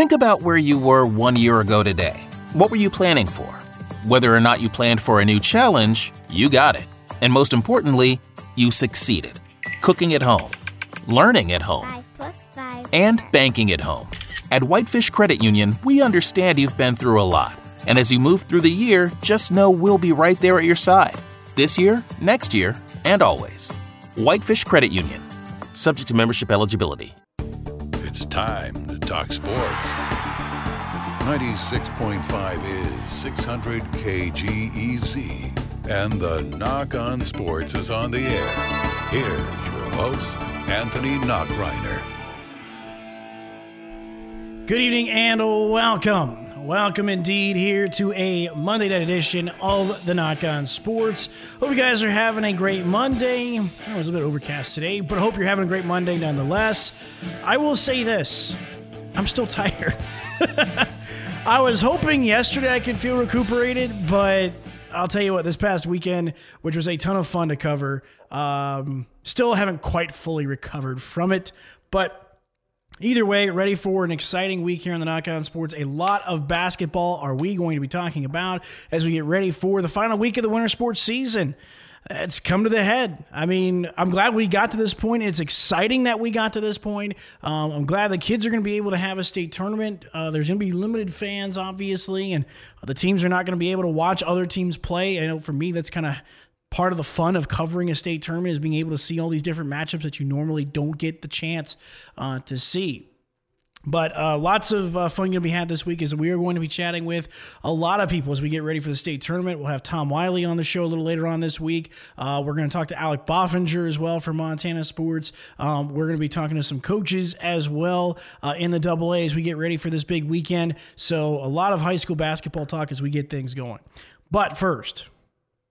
Think about where you were one year ago today. What were you planning for? Whether or not you planned for a new challenge, you got it. And most importantly, you succeeded. Cooking at home, learning at home, Five plus five. and banking at home. At Whitefish Credit Union, we understand you've been through a lot. And as you move through the year, just know we'll be right there at your side. This year, next year, and always. Whitefish Credit Union. Subject to membership eligibility. It's time to talk sports. 96.5 is 600 KGEZ. And the Nach on Sports is on the air. Here's your host, Anthony Nachreiner. Good evening and welcome. Welcome indeed here to a Monday night edition of the Nach On Sports. Hope you guys are having a great Monday. It was a bit overcast today, but I hope you're having a great Monday nonetheless. I will say this I'm still tired. I was hoping yesterday I could feel recuperated, but I'll tell you what, this past weekend, which was a ton of fun to cover, um, still haven't quite fully recovered from it. But Either way, ready for an exciting week here on the Nach On Sports. A lot of basketball are we going to be talking about as we get ready for the final week of the winter sports season. It's come to the head. I mean, I'm glad we got to this point. It's exciting that we got to this point. Um, I'm glad the kids are going to be able to have a state tournament. Uh, there's going to be limited fans, obviously, and the teams are not going to be able to watch other teams play. I know for me, that's kind of part of the fun of covering a state tournament is being able to see all these different matchups that you normally don't get the chance uh, to see. But uh, lots of uh, fun going to be had this week as we are going to be chatting with a lot of people as we get ready for the state tournament. We'll have Tom Wiley on the show a little later on this week. Uh, we're going to talk to Alec Boffinger as well from Montana Sports. Um, we're going to be talking to some coaches as well uh, in the double as we get ready for this big weekend. So a lot of high school basketball talk as we get things going. But first,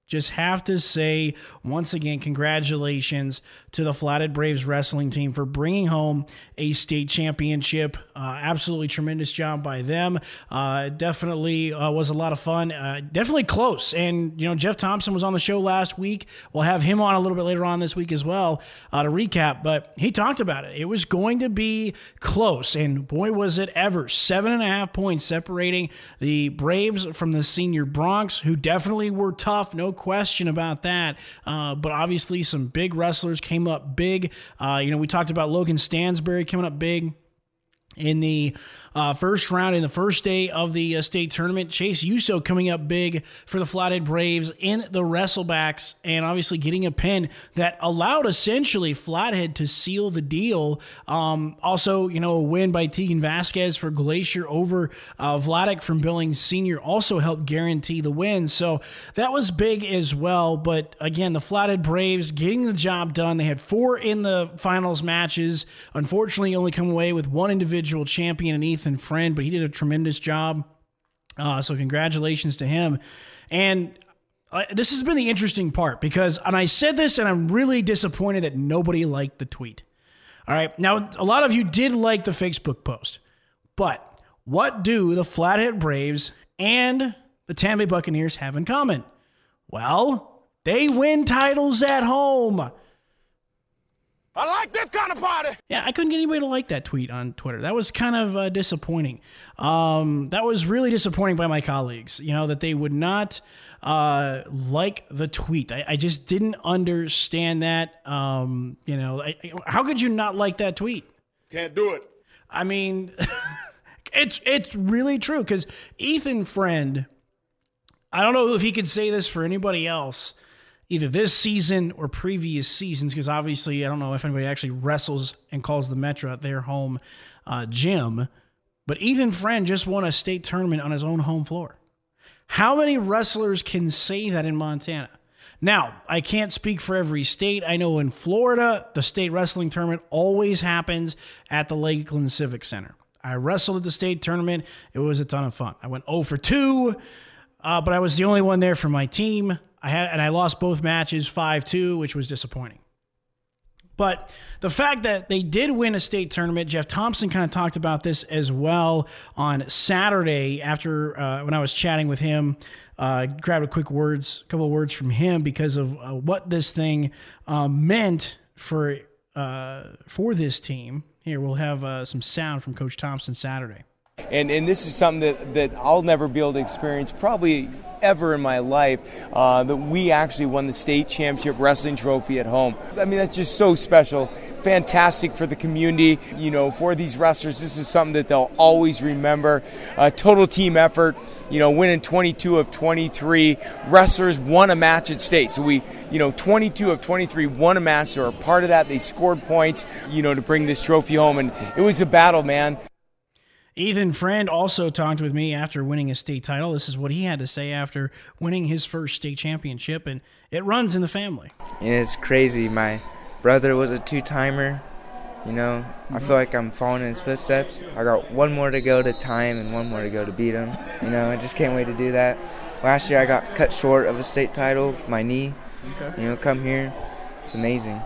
just have to say once again, congratulations to the Flathead Braves wrestling team for bringing home a state championship. Uh, absolutely tremendous job by them. Uh, definitely uh, was a lot of fun. Uh, definitely close. And, you know, Jeff Thompson was on the show last week. We'll have him on a little bit later on this week as well uh, to recap. But he talked about it. It was going to be close. And boy, was it ever. Seven and a half points separating the Braves from the senior Broncs, who definitely were tough. No question about that. Uh, but obviously, some big wrestlers came up big. Uh, you know, we talked about Logan Stansberry coming up big in the uh, first round in the first day of the uh, state tournament. Chase Uso coming up big for the Flathead Braves in the wrestlebacks and obviously getting a pin that allowed essentially Flathead to seal the deal. Um, also, you know, a win by Tegan Vasquez for Glacier over uh, Vladik from Billings Senior also helped guarantee the win. So that was big as well. But again, the Flathead Braves getting the job done. They had four in the finals matches. Unfortunately, only come away with one individual champion and Ethan Friend, but he did a tremendous job. Uh, so congratulations to him. And uh, this has been the interesting part because, and I said this, and I'm really disappointed that nobody liked the tweet. All right. Now, a lot of you did like the Facebook post, but what do the Flathead Braves and the Tampa Buccaneers have in common? Well, they win titles at home. I like this kind of party. Yeah, I couldn't get anybody to like that tweet on Twitter. That was kind of uh, disappointing. Um, that was really disappointing by my colleagues. You know that they would not uh, like the tweet. I, I just didn't understand that. Um, you know, I, I- how could you not like that tweet? Can't do it. I mean, it's it's really true because Ethan Friend. I don't know if he could say this for anybody else, either this season or previous seasons, because obviously I don't know if anybody actually wrestles and calls the Metra at their home uh, gym. But Ethan Friend just won a state tournament on his own home floor. How many wrestlers can say that in Montana? Now, I can't speak for every state. I know in Florida, the state wrestling tournament always happens at the Lakeland Civic Center. I wrestled at the state tournament. It was a ton of fun. I went 0 for 2, uh, but I was the only one there for my team. I had and I lost both matches 5-2, which was disappointing. But the fact that they did win a state tournament, Jeff Thompson kind of talked about this as well on Saturday after uh, when I was chatting with him. Uh, grabbed a quick words, a couple of words from him because of uh, what this thing um, meant for uh, for this team. Here we'll have uh, some sound from Coach Thompson Saturday. And, and this is something that, that I'll never be able to experience probably ever in my life uh, that we actually won the state championship wrestling trophy at home. I mean, that's just so special. Fantastic for the community, you know, for these wrestlers. This is something that they'll always remember. Uh, total team effort, you know, winning 22 of 23. Wrestlers won a match at state. So we, you know, 22 of 23 won a match. They were a part of that. They scored points, you know, to bring this trophy home. And it was a battle, man. Ethan Friend also talked with me after winning a state title. This is what he had to say after winning his first state championship, and it runs in the family. It's crazy. My brother was a two timer. You know, I feel like I'm following in his footsteps. I got one more to go to time and one more to go to beat him. You know, I just can't wait to do that. Last year I got cut short of a state title with my knee. Okay. You know, come here. It's amazing.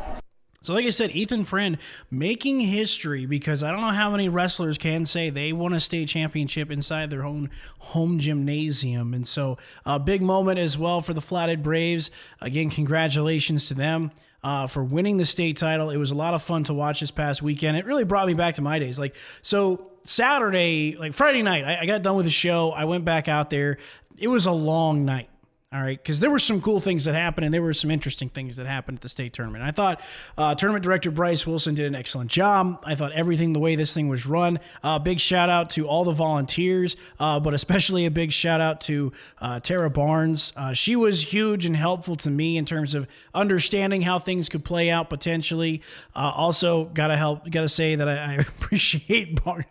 So, like I said, Ethan Friend making history because I don't know how many wrestlers can say they won a state championship inside their own home gymnasium. And so, a big moment as well for the Flathead Braves. Again, congratulations to them. Uh, for winning the state title. It was a lot of fun to watch this past weekend. It really brought me back to my days. Like, so Saturday, like Friday night, I, I got done with the show. I went back out there. It was a long night. All right, because there were some cool things that happened, and there were some interesting things that happened at the state tournament. I thought uh, tournament director Bryce Wilson did an excellent job. I thought everything, the way this thing was run, uh, big shout out to all the volunteers, uh, but especially a big shout out to uh, Tara Barnes. Uh, she was huge and helpful to me in terms of understanding how things could play out potentially. Uh, also, gotta help, gotta say that I, I appreciate Bar-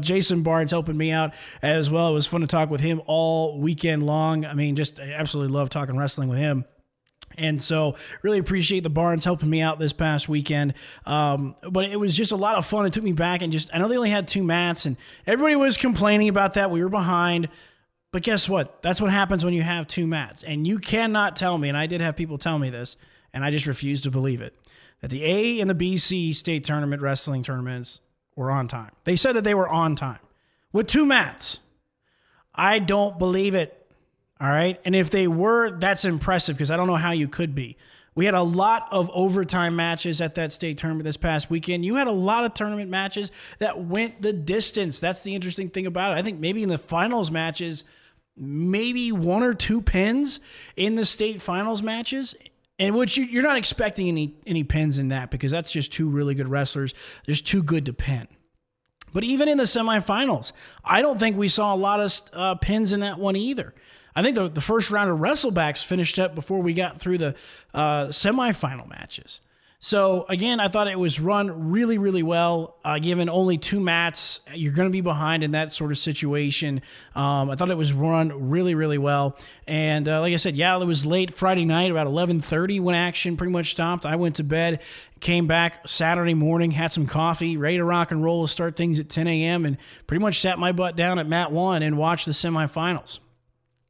Jason Barnes helping me out as well. It was fun to talk with him all weekend long. I mean, just absolutely love talking wrestling with him. And so, really appreciate the Barnes helping me out this past weekend. Um, but it was just a lot of fun. It took me back and just, I know they only had two mats, and everybody was complaining about that. We were behind. But guess what? That's what happens when you have two mats. And you cannot tell me, and I did have people tell me this, and I just refused to believe it, that the A and the BC state tournament wrestling tournaments were on time. They said that they were on time with two mats. I don't believe it. All right. And if they were, that's impressive because I don't know how you could be. We had a lot of overtime matches at that state tournament this past weekend. You had a lot of tournament matches that went the distance. That's the interesting thing about it. I think maybe in the finals matches, maybe one or two pins in the state finals matches. And which you, are not expecting any any pins in that because that's just two really good wrestlers. There's too good to pin. But even in the semifinals, I don't think we saw a lot of uh, pins in that one either. I think the, the first round of wrestlebacks finished up before we got through the uh, semifinal matches. So again, I thought it was run really, really well. Uh, given only two mats, you're going to be behind in that sort of situation. Um, I thought it was run really, really well. And uh, like I said, yeah, it was late Friday night, about 11:30 when action pretty much stopped. I went to bed, came back Saturday morning, had some coffee, ready to rock and roll, start things at 10 a.m., and pretty much sat my butt down at mat one and watched the semifinals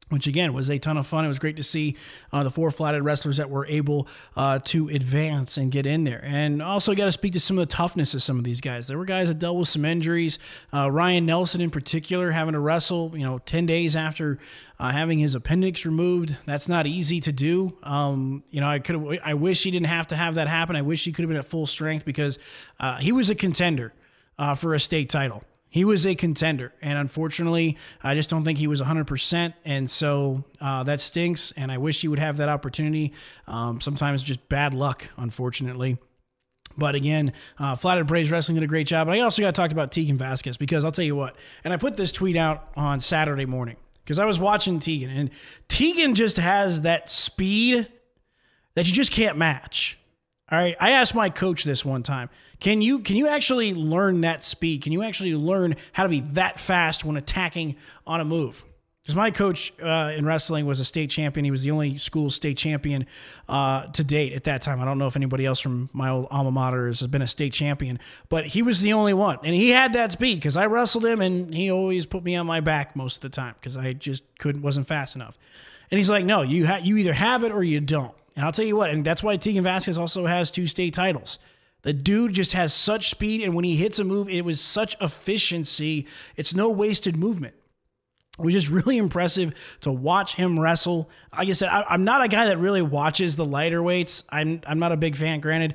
which again was a ton of fun. It was great to see uh, the four Flathead wrestlers that were able uh, to advance and get in there. And also got to speak to some of the toughness of some of these guys. There were guys that dealt with some injuries. Uh, Ryan Nelson, in particular, having to wrestle, you know, 10 days after uh, having his appendix removed. That's not easy to do. Um, you know, I could I wish he didn't have to have that happen. I wish he could have been at full strength because uh, he was a contender uh, for a state title. He was a contender, and unfortunately, I just don't think he was 100%. And so uh, that stinks, and I wish he would have that opportunity. Um, sometimes just bad luck, unfortunately. But again, uh, Flathead Braves Wrestling did a great job. But I also got talked about Tegan Vasquez because I'll tell you what, and I put this tweet out on Saturday morning because I was watching Tegan, and Tegan just has that speed that you just can't match. All right. I asked my coach this one time. Can you can you actually learn that speed? Can you actually learn how to be that fast when attacking on a move? Because my coach uh, in wrestling was a state champion. He was the only school state champion uh, to date at that time. I don't know if anybody else from my old alma mater has been a state champion, but he was the only one. And he had that speed because I wrestled him and he always put me on my back most of the time because I just couldn't, wasn't fast enough. And he's like, no, you, ha- you either have it or you don't. And I'll tell you what, and that's why Tegan Vasquez also has two state titles. The dude just has such speed, and when he hits a move, it was such efficiency. It's no wasted movement. It was just really impressive to watch him wrestle. Like I said, I, am not a guy that really watches the lighter weights. I'm I'm not a big fan. Granted,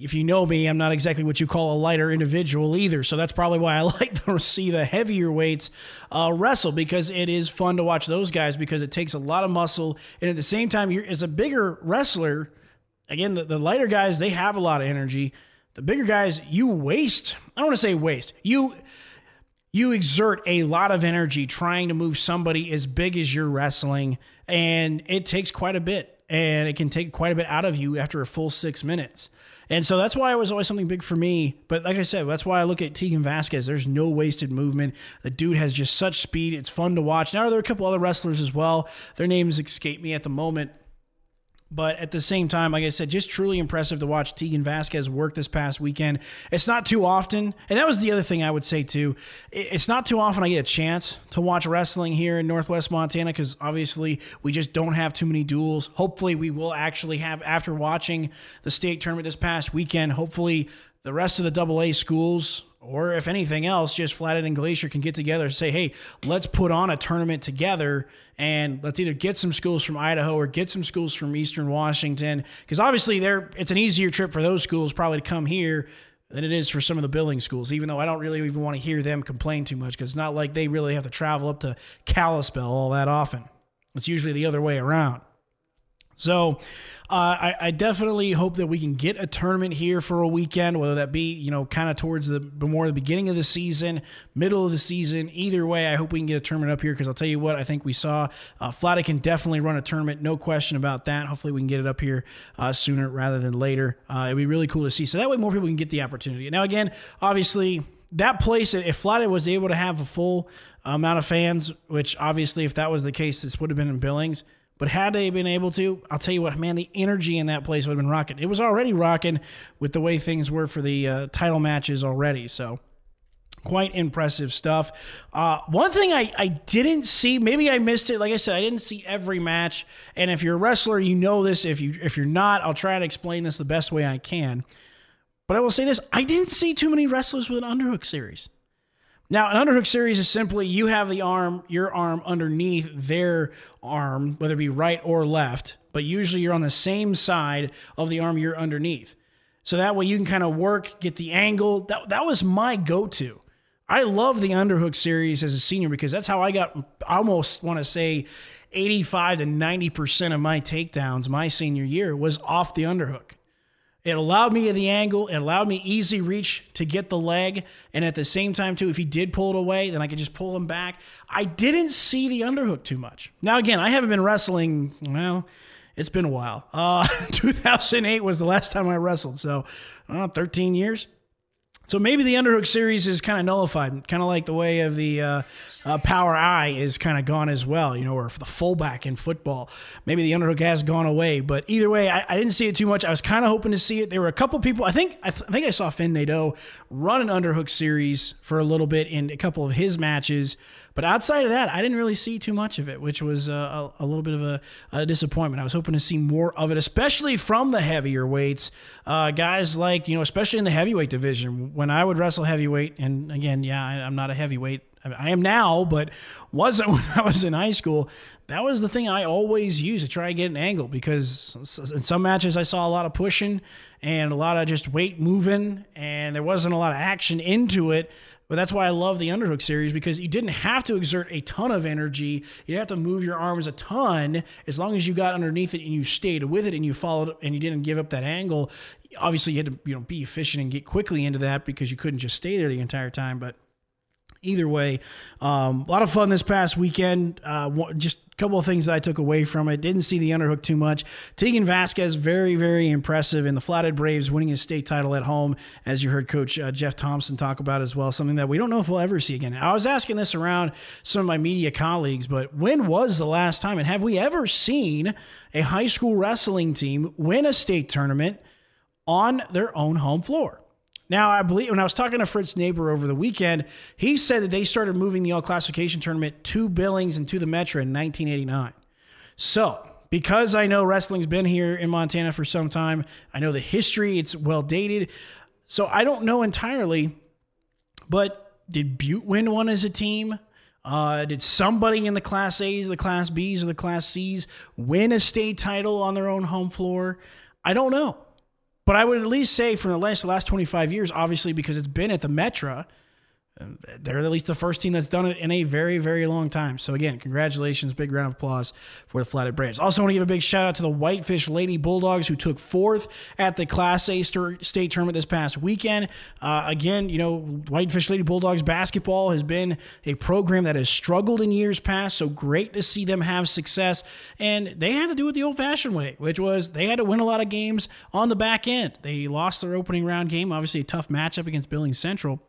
if you know me, I'm not exactly what you call a lighter individual either. So that's probably why I like to see the heavier weights uh, wrestle because it is fun to watch those guys because it takes a lot of muscle. And at the same time, you're, as a bigger wrestler, again, the, the lighter guys, they have a lot of energy. The bigger guys, you waste, I don't want to say waste, you you exert a lot of energy trying to move somebody as big as you're wrestling, and it takes quite a bit, and it can take quite a bit out of you after a full six minutes. And so that's why it was always something big for me. But like I said, that's why I look at Tegan Vasquez. There's no wasted movement. The dude has just such speed. It's fun to watch. Now, there are a couple other wrestlers as well. Their names escape me at the moment. But at the same time, like I said, just truly impressive to watch Tegan Vasquez work this past weekend. It's not too often, and that was the other thing I would say too. It's not too often I get a chance to watch wrestling here in Northwest Montana because obviously we just don't have too many duels. Hopefully, we will actually have after watching the state tournament this past weekend. Hopefully, the rest of the double A schools or if anything else, just Flathead and Glacier can get together and say, hey, let's put on a tournament together and let's either get some schools from Idaho or get some schools from Eastern Washington. Because obviously they're it's an easier trip for those schools probably to come here than it is for some of the Billings schools, even though I don't really even want to hear them complain too much because it's not like they really have to travel up to Kalispell all that often. It's usually the other way around. So uh, I, I, definitely hope that we can get a tournament here for a weekend, whether that be, you know, kind of towards the more the beginning of the season, middle of the season. Either way, I hope we can get a tournament up here because I'll tell you what, I think we saw uh, can definitely run a tournament, no question about that. Hopefully, we can get it up here uh, sooner rather than later. Uh, it'd be really cool to see. So that way, more people can get the opportunity. Now, again, obviously, that place, if Flathead was able to have a full amount of fans, which obviously, if that was the case, this would have been in Billings but had they been able to, I'll tell you what, man, the energy in that place would have been rocking. It was already rocking with the way things were for the uh, title matches already. So quite impressive stuff. Uh, one thing I, I didn't see, maybe I missed it. Like I said, I didn't see every match. And if you're a wrestler, you know this. If you if you're not, I'll try to explain this the best way I can. But I will say this: I didn't see too many wrestlers with an underhook series. Now, an underhook series is simply you have the arm, your arm underneath their arm, whether it be right or left, but usually you're on the same side of the arm you're underneath. So that way you can kind of work, get the angle. That, that was my go to. I love the underhook series as a senior because that's how I got, I almost want to say 85 to 90% of my takedowns my senior year was off the underhook. It allowed me the angle. It allowed me easy reach to get the leg. And at the same time, too, if he did pull it away, then I could just pull him back. I didn't see the underhook too much. Now, again, I haven't been wrestling, well, it's been a while. Uh, 2008 was the last time I wrestled. So, uh, 13 years. So maybe the underhook series is kind of nullified, kind of like the way of the uh, uh, power I is kind of gone as well, you know, or the fullback in football. Maybe the underhook has gone away, but either way, I, I didn't see it too much. I was kind of hoping to see it. There were a couple people. I think I, th- I think I saw Finn Nadeau run an underhook series for a little bit in a couple of his matches. But outside of that, I didn't really see too much of it, which was uh, a, a, little bit of a, a, disappointment. I was hoping to see more of it, especially from the heavier weights. Uh, guys like, you know, especially in the heavyweight division. When I would wrestle heavyweight, and again, yeah, I, I'm not a heavyweight. I am now, but wasn't when I was in high school. That was the thing I always used to try to get an angle because in some matches I saw a lot of pushing and a lot of just weight moving, and there wasn't a lot of action into it. But that's why I love the underhook series because you didn't have to exert a ton of energy. You didn't have to move your arms a ton as long as you got underneath it and you stayed with it and you followed and you didn't give up that angle. Obviously, you had to you know be efficient and get quickly into that because you couldn't just stay there the entire time. But either way, um, a lot of fun this past weekend. Uh, just a couple of things that I took away from it. Didn't see the underhook too much. Tegan Vasquez, very, very impressive in the Flathead Braves winning his state title at home, as you heard Coach uh, Jeff Thompson talk about as well. Something that we don't know if we'll ever see again. I was asking this around some of my media colleagues, but when was the last time, and have we ever seen a high school wrestling team win a state tournament on their own home floor? Now, I believe when I was talking to Fritz Neighbor over the weekend, he said that they started moving the all classification tournament to Billings and to the Metra in 1989. So, because I know wrestling's been here in Montana for some time, I know the history, it's well dated. So, I don't know entirely, but did Butte win one as a team? Uh, did somebody in the Class A's, the Class B's, or the Class C's win a state title on their own home floor? I don't know. But I would at least say from the last the last 25 years, obviously because it's been at the Metra, they're at least the first team that's done it in a very, very long time. So again, congratulations, big round of applause for the Flathead Braves. Also, want to give a big shout out to the Whitefish Lady Bulldogs who took fourth at the Class A state tournament this past weekend. Uh, again, you know, Whitefish Lady Bulldogs basketball has been a program that has struggled in years past. So great to see them have success, and they had to do it the old-fashioned way, which was they had to win a lot of games on the back end. They lost their opening round game, obviously a tough matchup against Billings Central.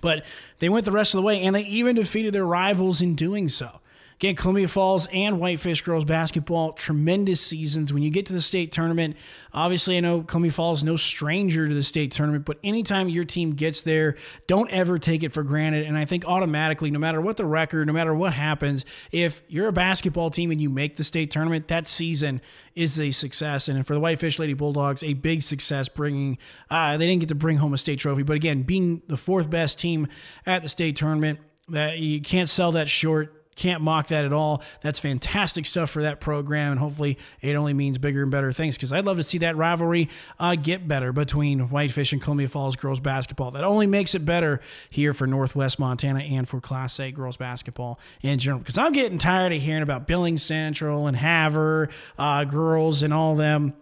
But they went the rest of the way, and they even defeated their rivals in doing so. Again, Columbia Falls and Whitefish girls basketball, tremendous seasons. When you get to the state tournament, obviously, I know Columbia Falls no stranger to the state tournament, but anytime your team gets there, don't ever take it for granted. And I think automatically, no matter what the record, no matter what happens, if you're a basketball team and you make the state tournament, that season is a success. And for the Whitefish Lady Bulldogs, a big success bringing, uh, they didn't get to bring home a state trophy, but again, being the fourth best team at the state tournament, that you can't sell that short can't mock that at all. That's fantastic stuff for that program, and hopefully it only means bigger and better things because I'd love to see that rivalry uh, get better between Whitefish and Columbia Falls girls basketball. That only makes it better here for Northwest Montana and for Class A girls basketball in general. Because I'm getting tired of hearing about Billings Central and Havre uh, girls and all them.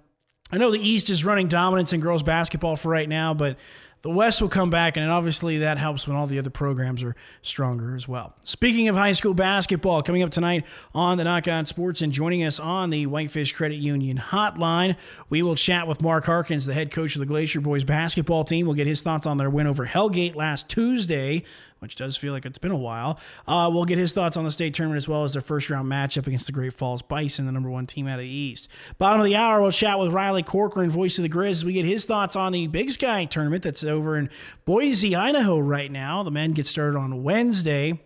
I know the East is running dominance in girls basketball for right now, but the West will come back, and obviously that helps when all the other programs are stronger as well. Speaking of high school basketball, coming up tonight on the On Sports and joining us on the Whitefish Credit Union hotline, we will chat with Mark Harkins, the head coach of the Glacier Boys basketball team. We'll get his thoughts on their win over Hellgate last Tuesday which does feel like it's been a while. Uh, we'll get his thoughts on the state tournament as well as their first round matchup against the Great Falls Bison, the number one team out of the East. Bottom of the hour, we'll chat with Riley Corcoran, voice of the Grizz, we get his thoughts on the Big Sky tournament that's over in Boise, Idaho right now. The men get started on Wednesday.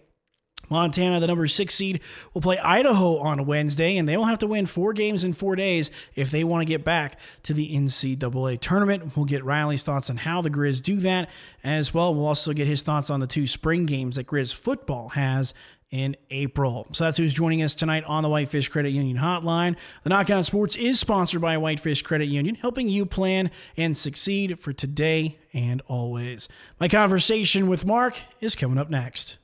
Montana, the number six seed, will play Idaho on Wednesday, and they will have to win four games in four days if they want to get back to the NCAA tournament. We'll get Riley's thoughts on how the Grizz do that as well. We'll also get his thoughts on the two spring games that Grizz football has in April. So that's who's joining us tonight on the Whitefish Credit Union Hotline. The Nach On Sports is sponsored by Whitefish Credit Union, helping you plan and succeed for today and always. My conversation with Mark is coming up next.